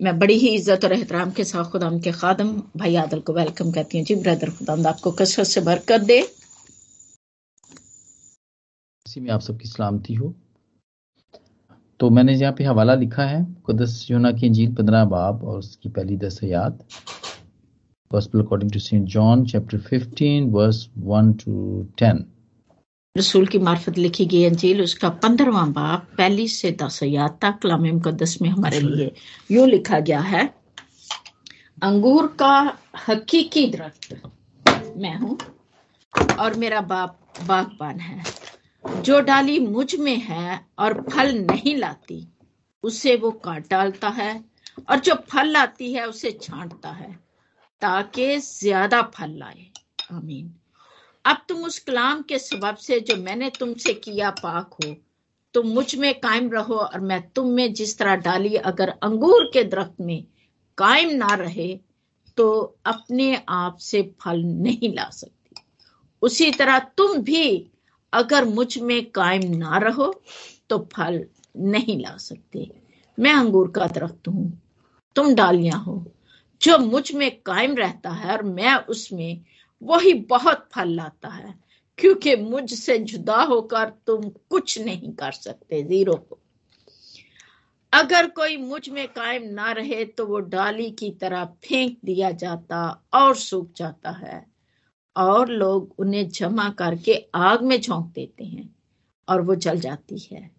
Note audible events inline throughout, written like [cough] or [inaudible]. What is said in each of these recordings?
मैं बड़ी ही इज़्ज़त और एहतराम के साथ खुदाम के खादम भाई आदल को वेलकम करती हूँ जी ब्रदर खुदाम आपको कसरत से बरकत दे इसी में आप सबकी सलामती हो तो मैंने यहाँ पे हवाला लिखा है कुदस योना की इंजील पंद्रह बाब और उसकी पहली दस हयात Gospel according to St. John, chapter 15, verse 1 to 10. रसूल की मार्फत लिखी गई अंजील उसका पंद्रवा बाप पहली से दस याद तक कलाम मुकदस में हमारे लिए यूँ लिखा गया है अंगूर का हकीकी दरख्त। मैं हूँ और मेरा बाप बागबान है। जो डाली मुझमें है और फल नहीं लाती उसे वो काट डालता है और जो फल लाती है उसे छांटता है ताकि ज़्यादा फल लाए। आमीन। अब तुम उस कलाम के सबब से जो मैंने तुमसे किया पाक हो, तुम मुझमें कायम रहो और मैं तुम में जिस तरह डाली अगर अंगूर के दरख्त में कायम ना रहे तो अपने आप से फल नहीं ला सकती। उसी तरह तुम भी अगर मुझमें कायम ना रहो तो फल नहीं ला सकते। मैं अंगूर का दरख्त हूँ, तुम डालियाँ हो। जो मुझमें कायम रहता है और मैं उसमें वही बहुत फल लाता है, क्योंकि मुझसे जुदा होकर तुम कुछ नहीं कर सकते ज़ीरो को। अगर कोई मुझमें कायम ना रहे तो वो डाली की तरह फेंक दिया जाता और सूख जाता है, और लोग उन्हें जमा करके आग में झोंक देते हैं और वो जल जाती है।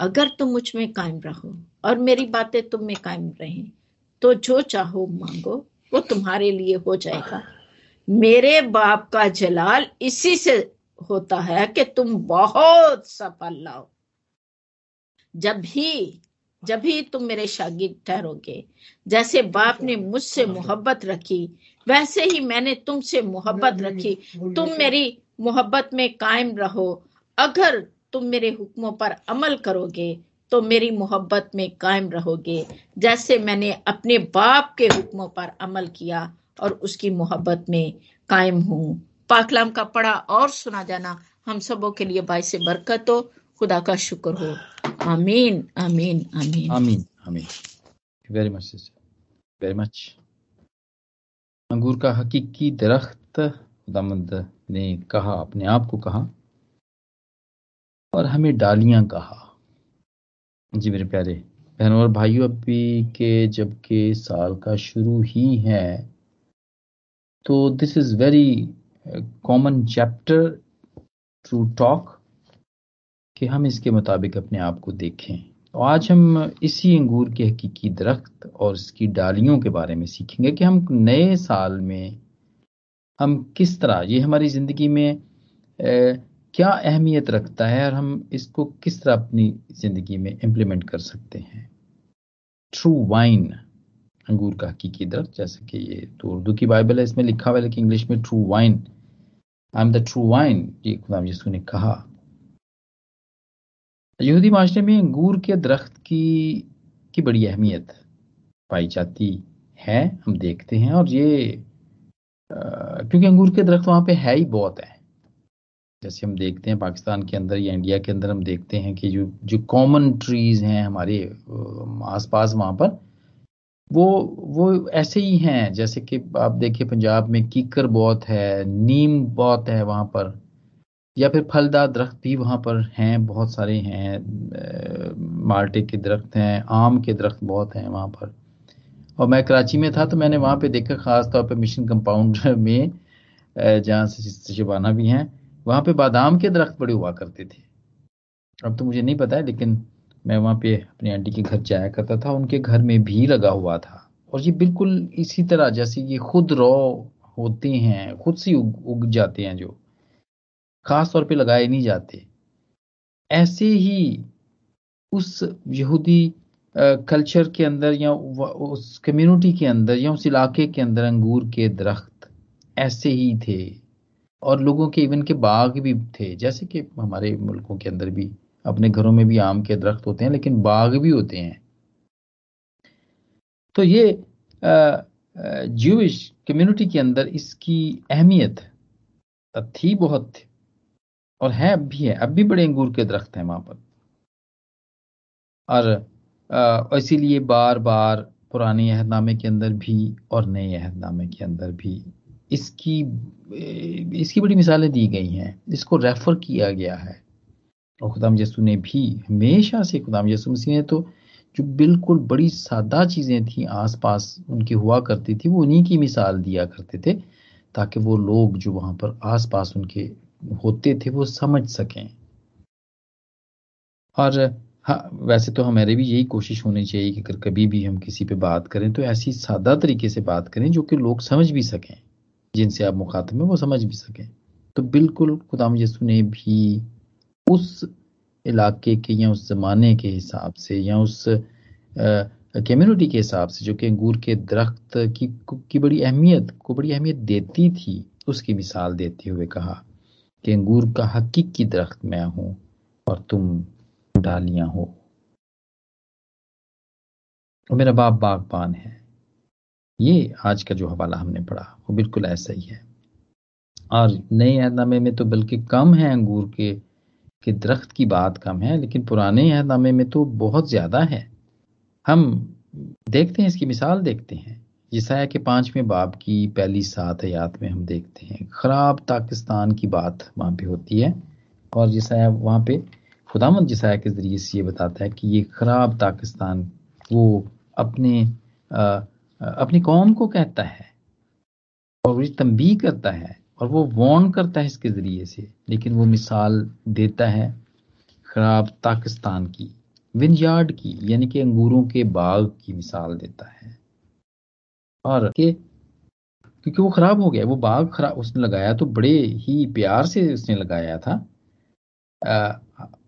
अगर तुम मुझमें कायम रहो और मेरी बातें तुम में कायम रहे तो जो चाहो मांगो, वो तुम्हारे लिए हो जाएगा। मेरे बाप का जलाल इसी से होता है कि तुम बहुत सफल लाओ जब भी जब भी तुम मेरे शागिद ठहरोगे जैसे बाप ने मुझसे मोहब्बत रखी वैसे ही मैंने तुमसे मोहब्बत रखी। तुम मेरी मोहब्बत में कायम रहो। अगर तुम मेरे हुक्मों पर अमल करोगे तो मेरी मोहब्बत में कायम रहोगे। जैसे मैंने अपने बाप के हुक्मों पर अमल किया और उसकी मोहब्बत में कायम हूँ। पाकलाम का पढ़ा और सुना जाना हम सबों के लिए बाई से बरकत हो। खुदा का शुक्र हो। आमीन आमीन आमीन। आमीन आमीन। वेरी मच वेरी मच अंगूर का हकीकी दरख्त, खुदामंद ने कहा, अपने आप को कहा और हमें डालियाँ कहा। जी मेरे प्यारे बहनों और भाइयों, अभी के जबकि साल का शुरू ही है तो this is very common chapter to talk कि हम इसके मुताबिक अपने आप को देखें। तो आज हम इसी अंगूर के हकीकी दरख्त और इसकी डालियों के बारे में सीखेंगे कि हम नए साल में हम किस तरह ये हमारी ज़िंदगी में ए, क्या अहमियत रखता है और हम इसको किस तरह अपनी ज़िंदगी में इम्प्लीमेंट कर सकते हैं। ट्रू वाइन अंगूर का हकीकी दर्द जैसे कि ये तो उर्दू की बाइबल है इसमें लिखा हुआ है लेकिन इंग्लिश में true vine I am the true vine ये खुदा यीशु ने कहा। यहूदी माशरे में अंगूर के दरख्त की की बड़ी अहमियत पाई जाती है हम देखते हैं और ये आ, क्योंकि अंगूर के दरख्त वहाँ पे है ही बहुत है। जैसे हम देखते हैं पाकिस्तान के अंदर या इंडिया के अंदर हम देखते हैं कि जो जो कॉमन ट्रीज हैं हमारे आसपास वहाँ पर वो वो ऐसे ही हैं, जैसे कि आप देखिए पंजाब में कीकर बहुत है, नीम बहुत है वहाँ पर, या फिर फलदार दरख्त भी वहाँ पर हैं, बहुत सारे हैं माल्टे के दरख्त हैं, आम के दरख्त बहुत हैं वहाँ पर। और मैं कराची में था तो मैंने वहाँ पे देखा खास तौर पे मिशन कंपाउंड [laughs] में जहाँ से शिबाना भी हैं, वहाँ पे बादाम के दरख्त बड़े हुआ करते थे। अब तो मुझे नहीं पता है, लेकिन मैं वहाँ पे अपनी आंटी के घर जाया करता था उनके घर में भी लगा हुआ था। और ये बिल्कुल इसी तरह जैसे ये खुद रो होते हैं खुद से उग, उग जाते हैं जो। खास तौर पे लगाए नहीं जाते। ऐसे ही उस यहूदी कल्चर के अंदर या उस कम्युनिटी के अंदर या उस इलाके के अंदर अंगूर के दरख्त ऐसे ही थे। और लोगों के इवन के बाग भी थे जैसे कि हमारे मुल्कों के अंदर भी। अपने घरों में भी आम के दरख्त होते हैं, लेकिन बाग भी होते हैं। तो ये ज्यूश कम्युनिटी के अंदर इसकी अहमियत थी बहुत थी और है अब भी है। अब भी बड़े अंगूर के दरख्त हैं वहाँ पर। और इसीलिए बार बार पुराने अहदनामे के अंदर भी और नए अहदनामे के अंदर भी इसकी इसकी बड़ी मिसालें दी गई हैं। इसको रेफर किया गया है। और खुदाम यसु ने भी हमेशा से खुदाम यसु मसीह ने तो जो बिल्कुल बड़ी सादा चीज़ें थी आसपास उनकी हुआ करती थी, वो उन्हीं की मिसाल दिया करते थे, ताकि वो लोग जो वहाँ पर आसपास उनके होते थे, वो समझ सकें। और हाँ वैसे तो हमारे भी यही कोशिश होनी चाहिए कि अगर कभी भी हम किसी पे बात करें तो ऐसी सादा तरीके से बात करें, जो कि लोग समझ भी सकें, जिनसे आप मुखातब में वो समझ भी सकें। तो बिल्कुल खुदाम यसु ने भी उस इलाके के या उस ज़माने के हिसाब से या उस कम्युनिटी के हिसाब से जो कि अंगूर के दरख्त की की बड़ी अहमियत, को बड़ी अहमियत देती थी, उसकी मिसाल देते हुए कहा कि अंगूर का हकीकी दरख्त मैं हूँ और तुम डालियाँ हो। और मेरा बाप बागबान है। ये आज का जो हवाला हमने पढ़ा, वो बिल्कुल ऐसा ही है। और नए अहदनामे में तो बल्कि कम है अंगूर के के दरख्त की बात कम है लेकिन पुराने अहदनामे में तो बहुत ज़्यादा है। हम देखते हैं इसकी मिसाल देखते हैं। जिसाया के पाँचवें बाब की पहली सात हयात में हम देखते हैं खराब पाकिस्तान की बात वहाँ पे होती है। और जिसाया वहाँ पे खुदामद जिसाया के ज़रिए से ये बताता है कि ये खराब पाकिस्तान वो अपने आ, अपनी कौम को कहता है और तंबी करता है। और वो वॉर्न करता है इसके ज़रिए से, लेकिन वो मिसाल देता है खराब पाकिस्तान की विनयार्ड की, यानी कि अंगूरों के बाग की मिसाल देता है। और के, क्योंकि वो खराब हो गया, वो बाग खराब, उसने लगाया तो बड़े ही प्यार से उसने लगाया था।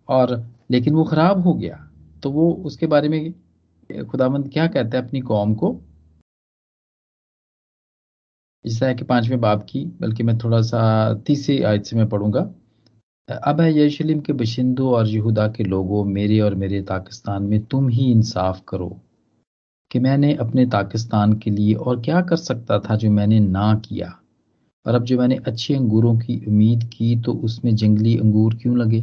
और, लेकिन वो खराब हो गया तो वो उसके बारे में खुदामंद क्या कहता है अपनी कौम को? इस तरह के पाँचवें बाब की, बल्कि मैं थोड़ा सा तीसरी आयत से मैं पढ़ूँगा। अब है यरूशलेम के बशिंदों और यहूदा के लोगों, मेरे और मेरे पाकिस्तान में तुम ही इंसाफ करो कि मैंने अपने पाकिस्तान के लिए और क्या कर सकता था जो मैंने ना किया? और अब जो मैंने अच्छे अंगूरों की उम्मीद की तो उसमें जंगली अंगूर क्यों लगे?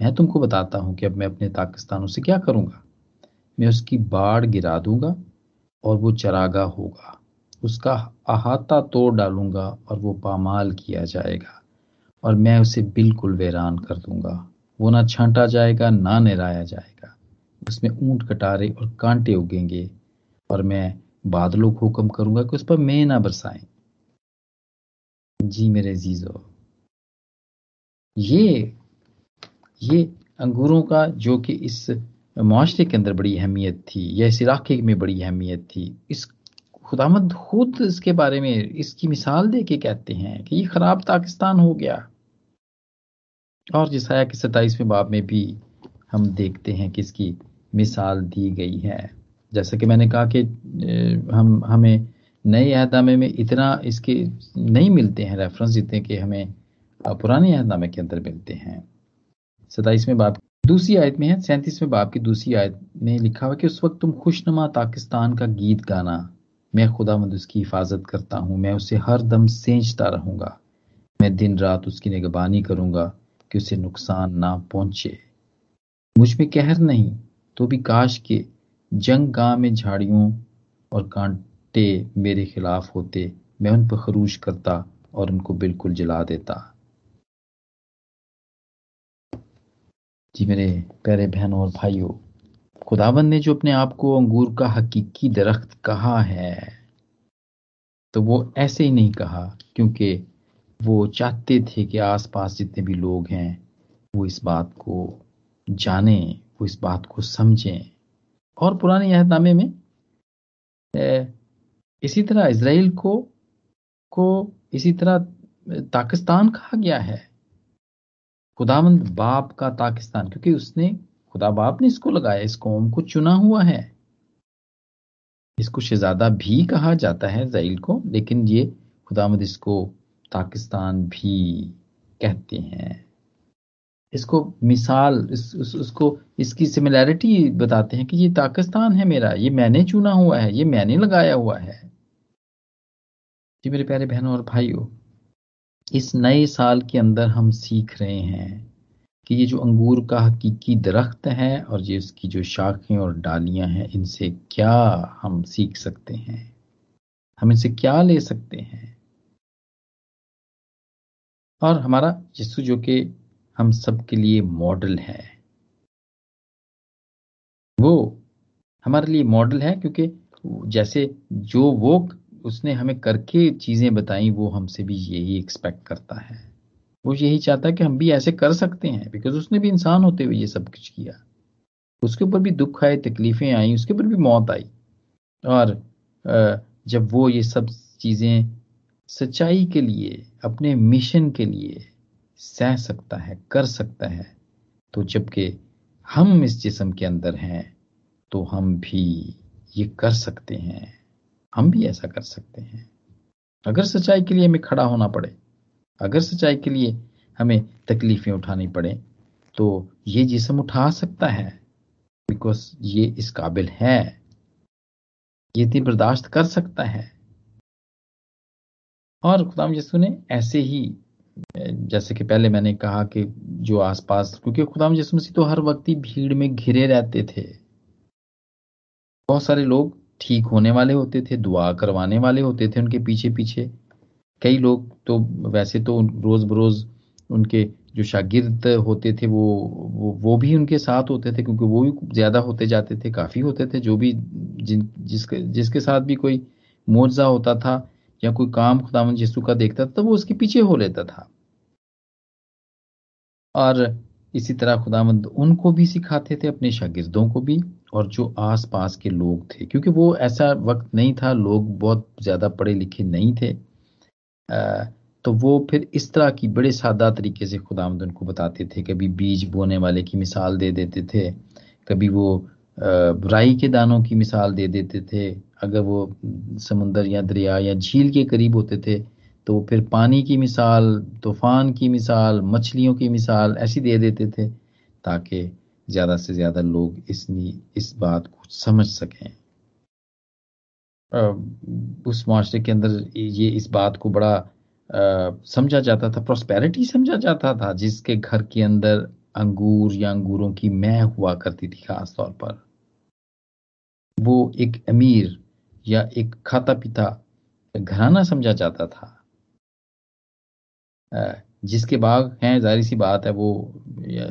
मैं तुमको बताता हूँ कि अब मैं अपने पाकिस्तानों से क्या करूँगा? मैं उसकी बाढ़ गिरा दूँगा और वो चरागा होगा। उसका अहाता तोड़ डालूँगा और वो पामाल किया जाएगा और मैं उसे बिल्कुल वीरान कर दूँगा। वो ना छांटा जाएगा, ना निराया जाएगा। उसमें ऊँट कटारे और कांटे उगेंगे और मैं बादलों को हुक्म करूँगा कि उस पर मैं ना बरसाएँ। जी मेरे जीजो ये ये अंगूरों का जो कि इस माशरे के अंदर बड़ी अहमियत थी या इस इलाके में बड़ी अहमियत थी, इस खुदामद खुद इसके बारे में इसकी मिसाल दे के कहते हैं कि ये खराब पाकिस्तान हो गया। और जिसाया के सताइसवें बाब में भी हम देखते हैं कि इसकी मिसाल दी गई है। जैसा कि मैंने कहा कि हम, हमें नए अहदामे में इतना इसके नहीं मिलते हैं रेफरेंस जितने कि हमें पुराने अहदामे के अंदर मिलते हैं। सताइसवें बाब दूसरी आयत में है, सैंतीसवें बाब की दूसरी आयत में लिखा हुआ कि उस वक्त तुम खुशनुमा पाकिस्तान का गीत गाना। मैं खुदा मद उसकी हिफाजत करता हूँ, मैं उसे हर दम सेंचता रहूँगा। मैं दिन रात उसकी निगबानी करूँगा कि उसे नुकसान ना पहुँचे। मुझमें कहर नहीं तो भी काश के जंग गाँव में झाड़ियों और कांटे मेरे खिलाफ होते, मैं उन पर खरूश करता और उनको बिल्कुल जला देता। जी मेरे प्यारे बहनों और भाइयों खुदावन ने जो अपने आप को अंगूर का हकीकी दरख्त कहा है तो वो ऐसे ही नहीं कहा, क्योंकि वो चाहते थे कि आसपास जितने भी लोग हैं, वो इस बात को जाने, वो इस बात को समझें। और पुराने यहदनामे में इसी तरह इसराइल को को इसी तरह पाकिस्तान कहा गया है। खुदावंद बाप का पाकिस्तान, क्योंकि उसने खुदा बाप ने इसको लगाया इस कौम को चुना हुआ है। इसको शहजादा भी कहा जाता है जैल को लेकिन ये खुदामद इसको पाकिस्तान भी कहते हैं। इसको मिसाल इस, उस, उसको इसकी सिमिलैरिटी बताते हैं कि ये पाकिस्तान है मेरा ये मैंने चुना हुआ है ये मैंने लगाया हुआ है। जी मेरे प्यारे बहनों और भाइयों इस नए साल के अंदर हम सीख रहे हैं कि ये जो अंगूर का हकीकी दरख्त है और ये इसकी जो शाखें और डालियाँ हैं, इनसे क्या हम सीख सकते हैं? हम इनसे क्या ले सकते हैं? और हमारा यीशु जो कि हम सबके लिए मॉडल है, वो हमारे लिए मॉडल है क्योंकि जैसे जो वो उसने हमें करके चीज़ें बताई, वो हमसे भी यही एक्सपेक्ट करता है। वो यही चाहता है कि हम भी ऐसे कर सकते हैं बिकॉज़ उसने भी इंसान होते हुए ये सब कुछ किया। उसके ऊपर भी दुख आए, तकलीफें आई, उसके ऊपर भी मौत आई। और जब वो ये सब चीज़ें सच्चाई के लिए, अपने मिशन के लिए सह सकता है, कर सकता है तो जबकि हम इस जिसम के अंदर हैं तो हम भी ये कर सकते हैं। हम भी ऐसा कर सकते हैं। अगर सच्चाई के लिए हमें खड़ा होना पड़े अगर सच्चाई के लिए हमें तकलीफें उठानी पड़े तो ये जिसम उठा सकता है बिकॉज़ ये इस काबिल है। ये इतनी बर्दाश्त कर सकता है। और खुदाम यसु ने ऐसे ही, जैसे कि पहले मैंने कहा कि जो आसपास, क्योंकि खुदाम यसु मसीह तो हर वक्त ही भीड़ में घिरे रहते थे। बहुत सारे लोग ठीक होने वाले होते थे, दुआ करवाने वाले होते थे, उनके पीछे पीछे कई लोग तो वैसे तो रोज बरोज उनके जो शागिर्द होते थे वो वो वो भी उनके साथ होते थे क्योंकि वो भी ज़्यादा होते जाते थे, काफ़ी होते थे, जो भी जिन, जिसके जिसके साथ भी कोई मुआवजा होता था या कोई काम खुदावन यीशु का देखता था तो वो उसके पीछे हो लेता था। और इसी तरह खुदावंद उनको भी सिखाते थे, अपने शागिर्दों को भी, और जो आस पास के लोग थे, क्योंकि वो ऐसा वक्त नहीं था, लोग बहुत ज़्यादा पढ़े लिखे नहीं थे। तो वो फिर इस तरह की बड़े सादा तरीके से खुदामद उनको बताते थे। कभी बीज बोने वाले की मिसाल दे देते थे, कभी वो राई के दानों की मिसाल दे देते थे। अगर वो समुंदर या दरिया या झील के करीब होते थे तो फिर पानी की मिसाल, तूफ़ान की मिसाल, मछलियों की मिसाल ऐसी दे देते थे ताकि ज़्यादा से ज़्यादा लोग इस इस बात को समझ सकें। उस माशरे के अंदर ये इस बात को बड़ा समझा जाता था प्रोस्पेरिटी समझा जाता था, जिसके घर के अंदर अंगूर या अंगूरों की मैं हुआ करती थी खास तौर पर। वो एक अमीर या एक खाता पीता घराना समझा जाता था। जिसके बाग हैं जारी सी बात है, वो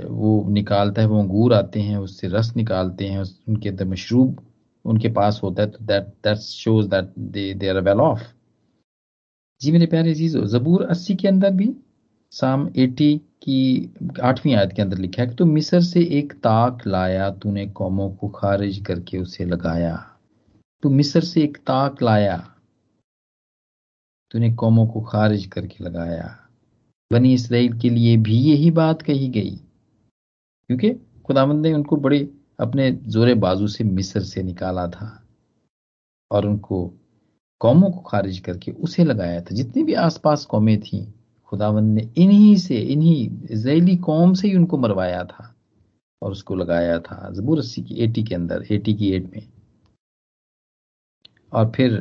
वो निकालता है, वो अंगूर आते हैं, उससे रस निकालते हैं उनके अंदर मशरूब उनके पास होता है तो that that shows that they they are well off जी मेरे प्यारे चीजो जबूर अस्सी के अंदर भी, साम एटी की आठवीं आयत के अंदर लिखा है कि तू मिस्र से एक ताक लाया, तूने कौमों को खारिज करके उसे लगाया। तू मिस्र से एक ताक लाया, तूने कौमों को खारिज करके लगाया। बनी इसराइल के लिए भी यही बात कही गई। क्योंकि खुदामंद ने उनको बड़े अपने जोरे बाजू से मिस्र से निकाला था और उनको कौमों को खारिज करके उसे लगाया था। जितनी भी आसपास कौमें थी खुदावंद ने इन्हीं से, इन्हीं इसराइली कौम से ही उनको मरवाया था और उसको लगाया था। जबूर अस्सी की एटी के अंदर, एटी की एट में। और फिर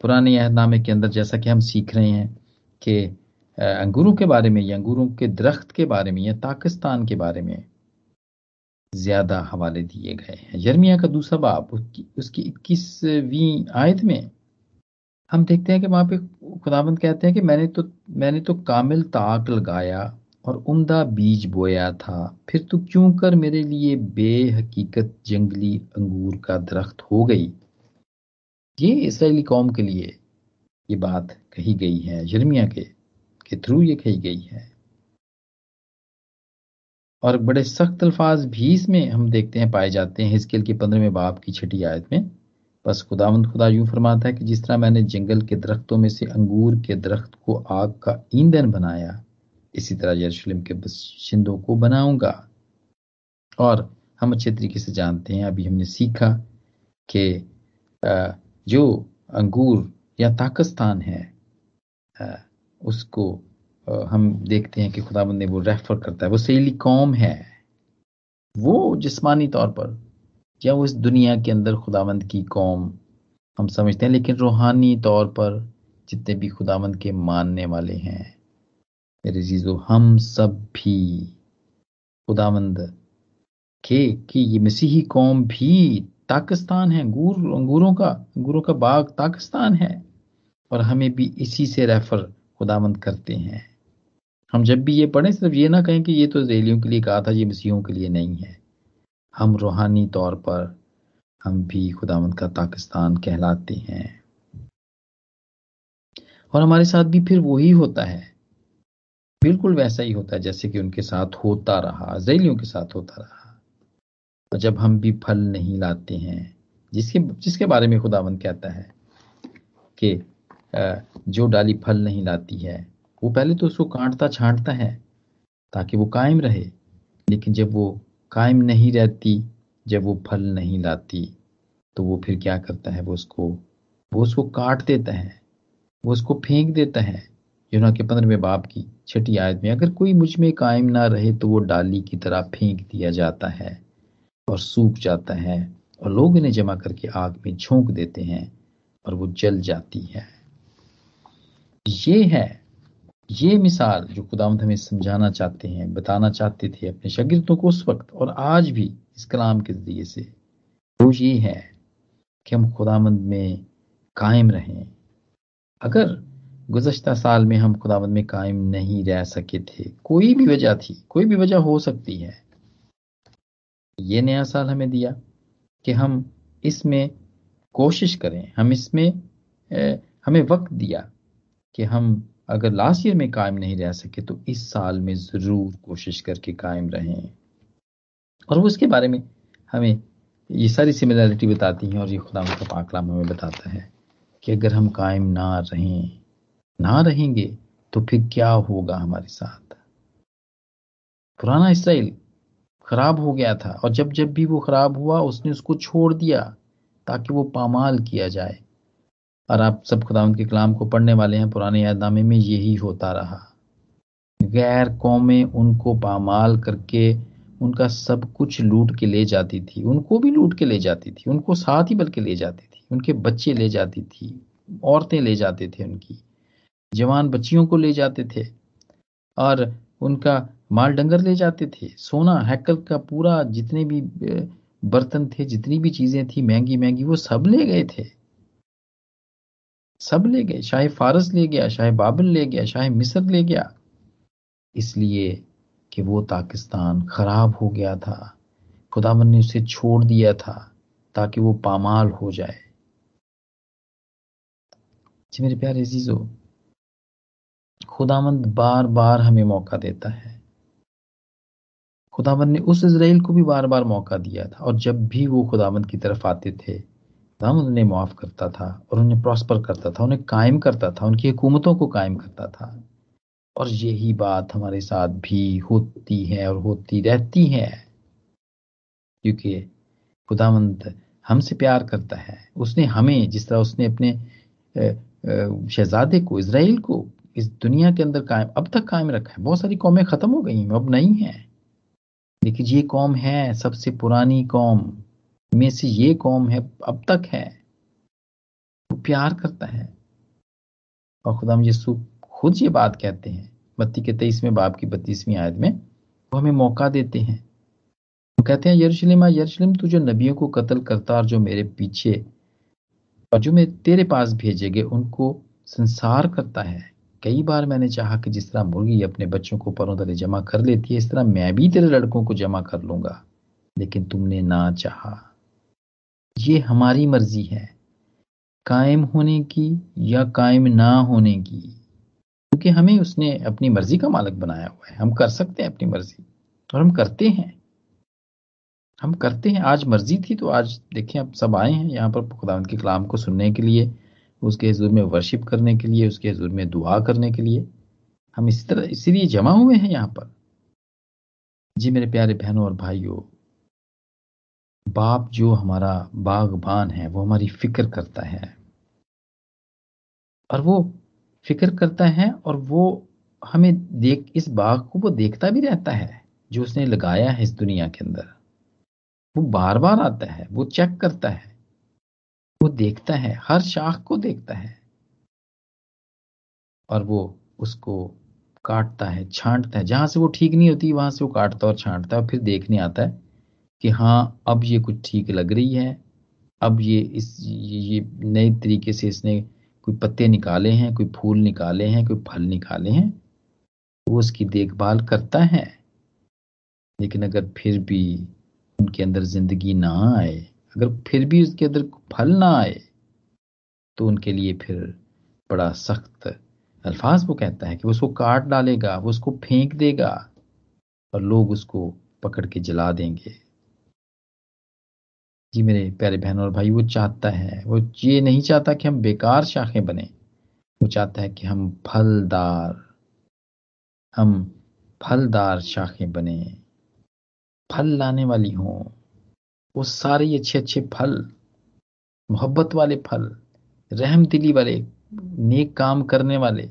पुराने अहदनामे के अंदर जैसा कि हम सीख रहे हैं कि अंगूरों के बारे में या अंगूरों के दरख्त के बारे में या पाकिस्तान के बारे में ज़्यादा हवाले दिए गए हैं। जर्मिया का दूसरा बाप उसकी इक्कीसवीं आयत में हम देखते हैं कि वहाँ पे खुदाबंद कहते हैं कि मैंने तो मैंने तो कामिल ताक लगाया और उम्दा बीज बोया था। फिर तो क्यों कर मेरे लिए बेहकीकत जंगली अंगूर का दरख्त हो गई? ये इसराइली कौम के लिए ये बात कही गई है जर्मिया के के थ्रू ये कही गई है। और बड़े सख्त अल्फाज भी इसमें हम देखते हैं, पाए जाते हैं। हिजकिल के पंद्रहवें बाप की छठी आयत में, बस खुदावंद खुदा यूँ फरमाता है कि जिस तरह मैंने जंगल के दरख्तों में से अंगूर के दरख्त को आग का ईंधन बनाया, इसी तरह यरूशलेम के बशिंदों को बनाऊँगा। और हम अच्छे तरीके से जानते हैं, अभी हमने सीखा कि जो अंगूर या ताकस्तान है उसको हम देखते हैं कि खुदाबंद ने वो रेफर करता है। वो सैली कौम है। वो जिस्मानी तौर पर या वो इस दुनिया के अंदर खुदावंद की कौम हम समझते हैं, लेकिन रूहानी तौर पर जितने भी खुदावंद के मानने वाले हैं, मेरे जीजो हम सब भी खुदावंद के, कि ये मसीही कौम भी ताकिस्तान है, अंगूर, अंगूरों का अंगूरों का बाग ताकिस्तान है, और हमें भी इसी से रेफर खुदावंद करते हैं। हम जब भी ये पढ़ें, सिर्फ़ ये ना कहें कि ये तो इसराइलियों के लिए कहा था, ये मसीहों के लिए नहीं है। हम रूहानी तौर पर, हम भी खुदावंद का पाकिस्तान कहलाते हैं। और हमारे साथ भी फिर वही होता है। बिल्कुल वैसा ही होता है, जैसे कि उनके साथ होता रहा इसराइलियों के साथ होता रहा। और जब हम भी फल नहीं लाते हैं, जिसके जिसके बारे में खुदावंद कहता है कि जो डाली फल नहीं लाती है वो पहले तो उसको काटता छांटता है, ताकि वो कायम रहे। लेकिन जब वो कायम नहीं रहती, जब वो फल नहीं लाती तो वो फिर क्या करता है? वो उसको वो उसको काट देता है। वो उसको फेंक देता है। यूना के पंद्रहवें बाप की छठी आयत में, अगर कोई मुझमें कायम ना रहे तो वो डाली की तरह फेंक दिया जाता है और सूख जाता है और लोग इन्हें जमा करके आग में झोंक देते हैं और वो जल जाती है। ये है ये मिसाल जो खुदामद हमें समझाना चाहते हैं, बताना चाहते थे अपने शागिर्दों को उस वक्त और आज भी इस कलाम के ज़रिए से, वो ये है कि हम खुदामंद में कायम रहें। अगर गुजश्ता साल में हम खुदामंद में कायम नहीं रह सके थे, कोई भी वजह थी, कोई भी वजह हो सकती है। ये नया साल हमें दिया कि हम इसमें कोशिश करें, हम इसमें हमें वक्त दिया कि हम अगर लास्ट ईयर में कायम नहीं रह सके तो इस साल में ज़रूर कोशिश करके कायम रहें। और वो उसके बारे में हमें ये सारी सिमिलरिटी बताती हैं और ये खुदा का पाकलाम हमें बताता है कि अगर हम कायम ना रहें, ना रहेंगे तो फिर क्या होगा हमारे साथ? पुराना इसराइल खराब हो गया था और जब जब भी वो खराब हुआ, उसने उसको छोड़ दिया ताकि वो पामाल किया जाए। और आप सब खुदा के कलाम को पढ़ने वाले हैं, पुराने यादनामे में यही होता रहा। गैर कौमें उनको पामाल करके उनका सब कुछ लूट के ले जाती थी। उनको भी लूट के ले जाती थी, उनको साथ ही बल्कि ले जाती थी। उनके बच्चे ले जाती थी, औरतें ले जाते थे उनकी, जवान बच्चियों को ले जाते थे और उनका माल डंगर ले जाते थे। सोना, हैकल का पूरा जितने भी बर्तन थे, जितनी भी चीज़ें थी महँगी महँगी वो सब ले गए थे। सब ले गए, शाहे फारस ले गया, शाह बाबल ले गया, शाह मिस्र ले गया। इसलिए कि वो पाकिस्तान खराब हो गया था। खुदावन ने उसे छोड़ दिया था ताकि वो पामाल हो जाए। जी मेरे प्यारे जीजो खुदामंद बार बार हमें मौका देता है। खुदावंद ने उस इसराइल को भी बार बार मौका दिया था और जब भी वो खुदावंद की तरफ़ आते थे खुदावंद उन्हें माफ़ करता था और उन्हें प्रॉस्पर करता था, उन्हें कायम करता था, उनकी हुकूमतों को कायम करता था। और यही बात हमारे साथ भी होती है और होती रहती है। क्योंकि खुदावंद हमसे प्यार करता है। उसने हमें, जिस तरह उसने अपने शहजादे को इसराइल को इस दुनिया के अंदर कायम, अब तक कायम रखा है। बहुत सारी कौमें खत्म हो गई हैं अब नहीं है। लेकिन ये कौम है सबसे पुरानी कौम। में से ये कौम है, अब तक है, वो प्यार करता है। और खुदा यसु खुद ये बात कहते हैं बत्ती के तेईसवें बाप की बत्तीसवीं आयत में, वो हमें मौका देते हैं। वो कहते हैं, यरूशलेम यरूशलेम, तू जो नबियों को कत्ल करता और जो मेरे पीछे और जो मैं तेरे पास भेजे गए उनको संसार करता है। कई बार मैंने चाहा कि जिस तरह मुर्गी अपने बच्चों को परों तले जमा कर लेती है, इस तरह मैं भी तेरे लड़कों को जमा कर लूँगा, लेकिन तुमने ना चाहा। ये हमारी मर्ज़ी है। कायम होने की या कायम ना होने की। क्योंकि हमें उसने अपनी मर्ज़ी का मालिक बनाया हुआ है। हम कर सकते हैं अपनी मर्ज़ी और हम करते हैं। हम करते हैं। आज मर्ज़ी थी तो आज देखें, अब सब आए हैं यहाँ पर खुदावंत के कलाम को सुनने के लिए, उसके हजूर में वर्शिप करने के लिए, उसके हजूर में दुआ करने के लिए। हम इसी तरह, इसीलिए जमा हुए हैं यहाँ पर। जी मेरे प्यारे बहनों और भाइयों बाप जो हमारा बागबान है, वो हमारी फ़िक्र करता है। और वो फ़िक्र करता है और वो हमें देख, इस बाग को वो देखता भी रहता है, जो उसने लगाया है इस दुनिया के अंदर। वो बार बार आता है, वो चेक करता है, वो देखता है, हर शाख को देखता है। और वो उसको काटता है, छांटता है, जहाँ से वो ठीक नहीं होती, वहाँ से वो काटता और छांटता है और फिर देखने आता है। कि हाँ अब ये कुछ ठीक लग रही है। अब ये इस, ये नए तरीके से इसने कोई पत्ते निकाले हैं, कोई फूल निकाले हैं, कोई फल निकाले हैं, वो उसकी देखभाल करता है। लेकिन अगर फिर भी उनके अंदर ज़िंदगी ना आए, अगर फिर भी उसके अंदर फल ना आए तो उनके लिए फिर बड़ा सख्त अल्फाज वो कहता है कि वो उसको काट डालेगा, वो उसको फेंक देगा और लोग उसको पकड़ के जला देंगे। जी मेरे प्यारे बहन और भाई, वो चाहता है, वो ये नहीं चाहता कि हम बेकार शाखें बने। वो चाहता है कि हम फलदार हम फलदार शाखें बने। फल लाने वाली हों। वो सारे अच्छे अच्छे फल, मोहब्बत वाले फल, रहम दिली वाले, नेक काम करने वाले,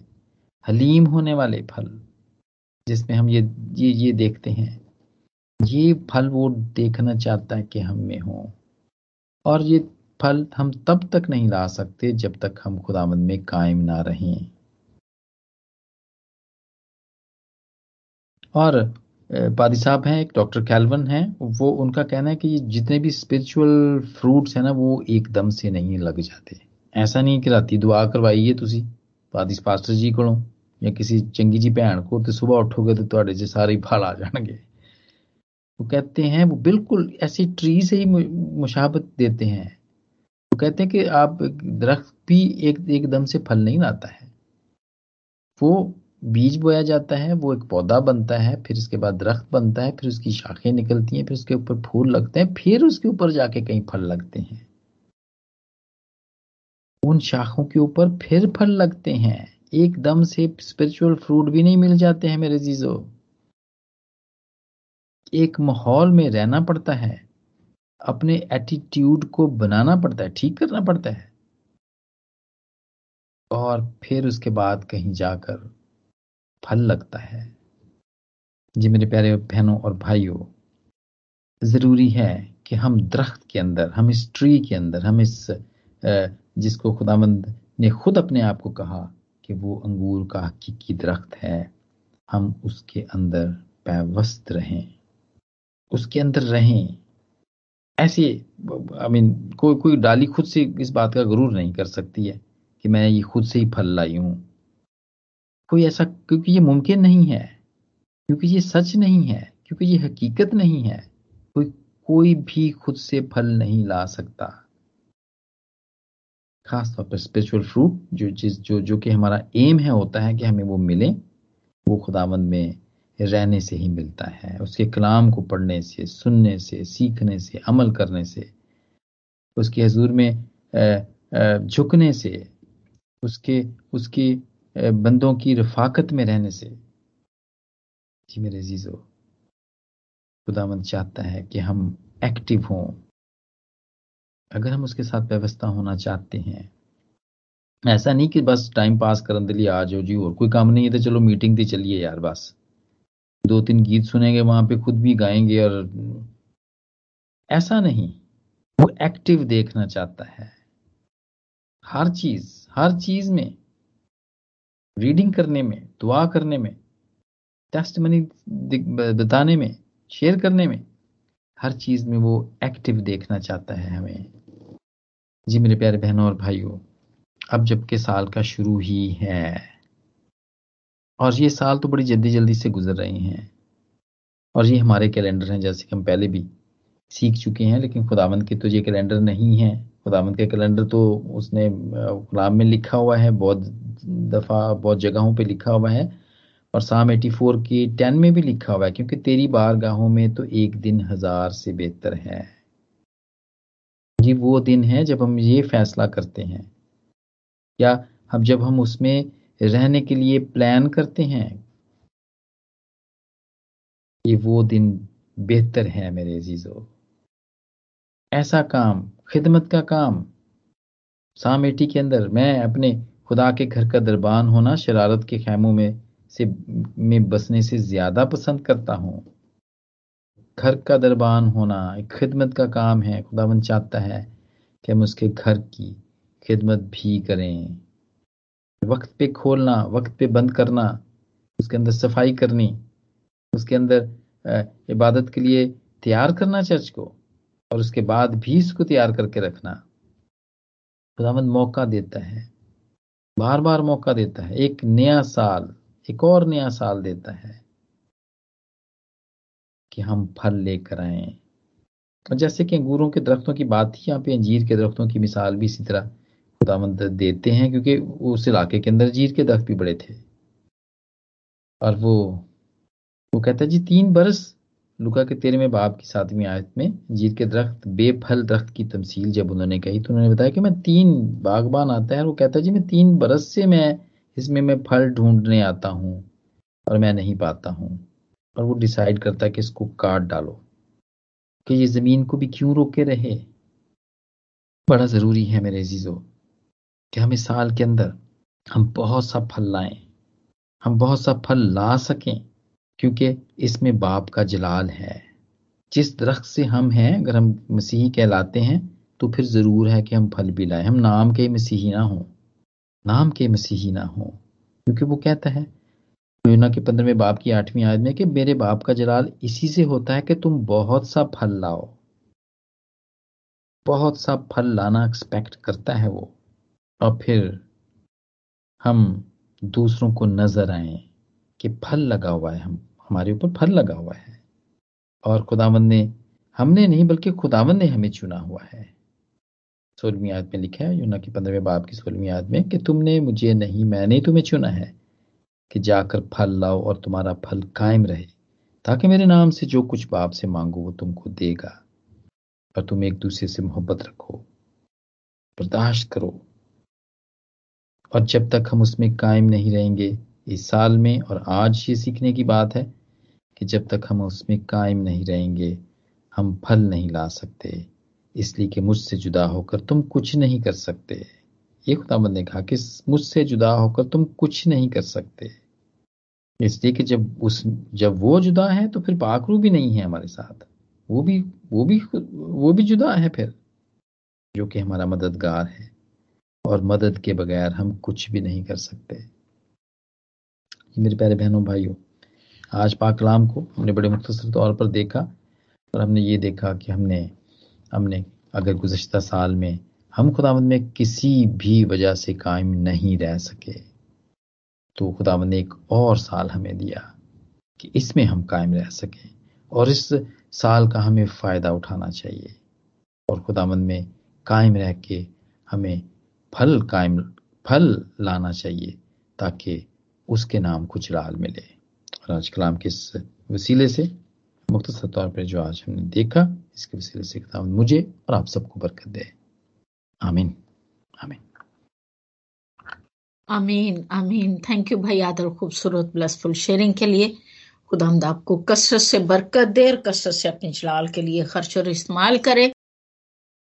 हलीम होने वाले फल, जिसमें हम ये ये ये देखते हैं। ये फल वो देखना चाहता है कि हम में हो। और ये फल हम तब तक नहीं ला सकते जब तक हम खुदामंद में कायम ना रहें और पादी साहब हैं एक डॉक्टर कैलवन हैं वो उनका कहना है कि जितने भी स्पिरिचुअल फ्रूट्स हैं ना वो एकदम से नहीं लग जाते ऐसा नहीं कि राती दुआ करवाइए ਤੁਸੀਂ ਪਾਦੀ ਪਾਸਟਰ ਜੀ ਕੋਲੋਂ ਜਾਂ ਕਿਸੇ ਚੰਗੀ ਜੀ ਭੈਣ ਕੋ ਤੇ ਸਵੇਰ ਉਠੋਗੇ तो ਤੁਹਾਡੇ 'ਚ ਸਾਰੇ फल आ जाएंगे वो कहते हैं, वो बिल्कुल ऐसी ट्री से ही मुशाबत देते हैं। वो कहते हैं कि आप दरख्त भी एक, एकदम से फल नहीं लाता है। वो बीज बोया जाता है, वो एक पौधा बनता है, फिर उसके बाद दरख्त बनता है, फिर उसकी शाखें निकलती हैं, फिर उसके ऊपर फूल लगते हैं, फिर उसके ऊपर जाके कहीं फल लगते हैं। उन शाखों के ऊपर फिर फल लगते हैं। एकदम से स्पिरिचुअल फ्रूट भी नहीं मिल जाते हैं मेरे जीजो। एक माहौल में रहना पड़ता है, अपने एटीट्यूड को बनाना पड़ता है, ठीक करना पड़ता है। और फिर उसके बाद कहीं जाकर फल लगता है। जी मेरे प्यारे बहनों और भाइयों, ज़रूरी है कि हम दरख्त के अंदर, हम इस ट्री के अंदर, हम इस जिसको खुदामंद ने खुद अपने आप को कहा कि वो अंगूर का हकीकी दरख्त है, हम उसके अंदर पैवस्त रहें। उसके अंदर रहें। ऐसे आई मीन कोई कोई डाली खुद से इस बात का गरूर नहीं कर सकती है कि मैं ये खुद से ही फल लाई हूँ। कोई ऐसा, क्योंकि ये मुमकिन नहीं है, क्योंकि ये सच नहीं है, क्योंकि ये हकीकत नहीं है, कोई कोई भी खुद से फल नहीं ला सकता। खास तौर पर स्पिरिचुअल फ्रूट जो जिस, जो जो कि हमारा एम है होता है कि हमें वो मिले, वो खुदावंद में रहने से ही मिलता है। उसके कलाम को पढ़ने से, सुनने से, सीखने से, अमल करने से, उसके हजूर में झुकने से, उसके, उसकी बंदों की रफाकत में रहने से। जी मेरे जीजो खुदामंद चाहता है कि हम एक्टिव हों। अगर हम उसके साथ व्यवस्था होना चाहते हैं। ऐसा नहीं कि बस टाइम पास करने के लिए आ जाओ जी, और कोई काम नहीं है तो चलो मीटिंग थी चलिए यार बस। दो तीन गीत सुनेंगे, वहाँ पे खुद भी गाएँगे और ऐसा नहीं, वो एक्टिव देखना चाहता है। हर चीज़ हर चीज़ में रीडिंग करने में, दुआ करने में टेस्ट मनी बताने में शेयर करने में, हर चीज़ में वो एक्टिव देखना चाहता है हमें। जी मेरे प्यारे बहनों और भाइयों, अब जबकि साल का शुरू ही है। और ये साल तो बड़ी जल्दी जल्दी से गुजर रहे हैं। और ये हमारे कैलेंडर हैं, जैसे कि हम पहले भी सीख चुके हैं, लेकिन खुदावंत के तो ये कैलेंडर नहीं है। खुदावंत के कैलेंडर तो उसने गुलाम में लिखा हुआ है, बहुत दफ़ा, बहुत जगहों पे लिखा हुआ है, और साम एटी फोर की टेन में भी लिखा हुआ है, क्योंकि तेरी बारगाहों में तो एक दिन हज़ार से बेहतर है। जी, वो दिन है जब हम ये फैसला करते हैं। या हम, जब हम उसमें रहने के लिए प्लान करते हैं? ये वो दिन बेहतर है मेरे अजीजों। ऐसा काम, खिदमत का काम। सामेटी के अंदर मैं अपने खुदा के घर का दरबान होना शरारत के खैमों में से, में बसने से ज़्यादा पसंद करता हूँ। घर का दरबान होना एक खिदमत का काम है खुदावन चाहता है कि हम उसके घर की खिदमत भी करें। वक्त पे खोलना, वक्त पे बंद करना, उसके अंदर सफ़ाई करनी, उसके अंदर इबादत के लिए तैयार करना चर्च को और उसके बाद भी इसको तैयार करके रखना। खुदावंद मौका देता है बार बार मौका देता है, एक नया साल, एक और नया साल देता है कि हम फल लेकर आए। और जैसे कि अंगूरों के दरख्तों की बात थी, यहाँ पे अंजीर के दरख्तों की मिसाल भी इसी तरह खुदावंद देते हैं क्योंकि उस इलाके के अंदर जीर के दरख्त भी बड़े थे। और वो वो कहता है, जी, तीन बरस लुका के तेरहवें बाप की सातवीं आयत में जीर के दरख्त बेफल दरख्त की तमसील जब उन्होंने कही तो उन्होंने बताया कि मैं तीन बागबान आता है और वो कहता है, जी, मैं तीन बरस से मैं इसमें मैं फल ढूँढने आता हूँ और मैं नहीं पाता हूँ। और वो डिसाइड करता है कि इसको काट डालो, कि ये ज़मीन को भी क्यों रोके रहे? बड़ा ज़रूरी है मेरे अजीज़ों। कि हम इस साल के अंदर हम बहुत सा फल लाएँ, हम बहुत सा फल ला सकें, क्योंकि इसमें बाप का जलाल है। जिस दरख्त से हम हैं, अगर हम मसीही कहलाते हैं तो फिर ज़रूर है कि हम फल भी लाएँ। हम नाम के मसीही ना हों, नाम के मसीही ना हों, क्योंकि वो कहता है, योना के पंद्रहवें बाप की आठवीं आयत में कि मेरे बाप का जलाल इसी से होता है कि तुम बहुत सा फल लाओ। बहुत सा फल लाना एक्सपेक्ट करता है वो। और फिर हम दूसरों को नज़र आए कि फल लगा हुआ है, हम, हमारे ऊपर फल लगा हुआ है। और खुदावन ने, हमने नहीं बल्कि खुदावन ने हमें चुना हुआ है। सोलहवीं आयत में लिखा है यूना की पंद्रहवें बाप की सोलहवीं आयत में कि तुमने मुझे नहीं, मैंने तुम्हें चुना है कि जाकर फल लाओ और तुम्हारा फल कायम रहे, ताकि मेरे नाम से जो कुछ बाप से मांगो वो तुमको देगा, और तुम एक दूसरे से मोहब्बत रखो, बर्दाश्त करो। और जब तक हम उसमें कायम नहीं रहेंगे इस साल में और आज ये सीखने की बात है कि जब तक हम उसमें कायम नहीं रहेंगे, हम फल नहीं ला सकते। इसलिए कि मुझसे जुदा होकर तुम कुछ नहीं कर सकते। ये खुदाबंद ने कहा कि मुझसे जुदा होकर तुम कुछ नहीं कर सकते। इसलिए कि जब उस, जब वो जुदा है तो फिर पाखरू भी नहीं है हमारे साथ। वो भी वो भी वो भी जुदा है फिर, जो कि हमारा मददगार है। और मदद के बगैर हम कुछ भी नहीं कर सकते। मेरे प्यारे बहनों, भाइयों, आज पाक कलाम को हमने बड़े मुख्तर तौर पर देखा और हमने ये देखा कि हमने हमने अगर गुजशत साल में हम खुदावंद में किसी भी वजह से कायम नहीं रह सके तो खुदावंद ने एक और साल हमें दिया कि इसमें हम कायम रह सकें और इस साल का हमें फ़ायदा उठाना चाहिए और खुदावंद में कायम रह के हमें फल कायम, फल लाना चाहिए ताकि उसके नाम को जलाल मिले। और आज कलाम के इस वसीले से मुख्तर तौर पर जो आज हमने देखा, इसके वसीले से खुदावंद मुझे और आप सबको बरकत दे। आमीन। आमीन। आमीन आमीन। थैंक यू भाई। आदर, खूबसूरत ब्लसफुल शेयरिंग के लिए। खुदा आपको कसरत से बरकत दे और कसरत से अपने जलाल के लिए खर्च और इस्तेमाल करे।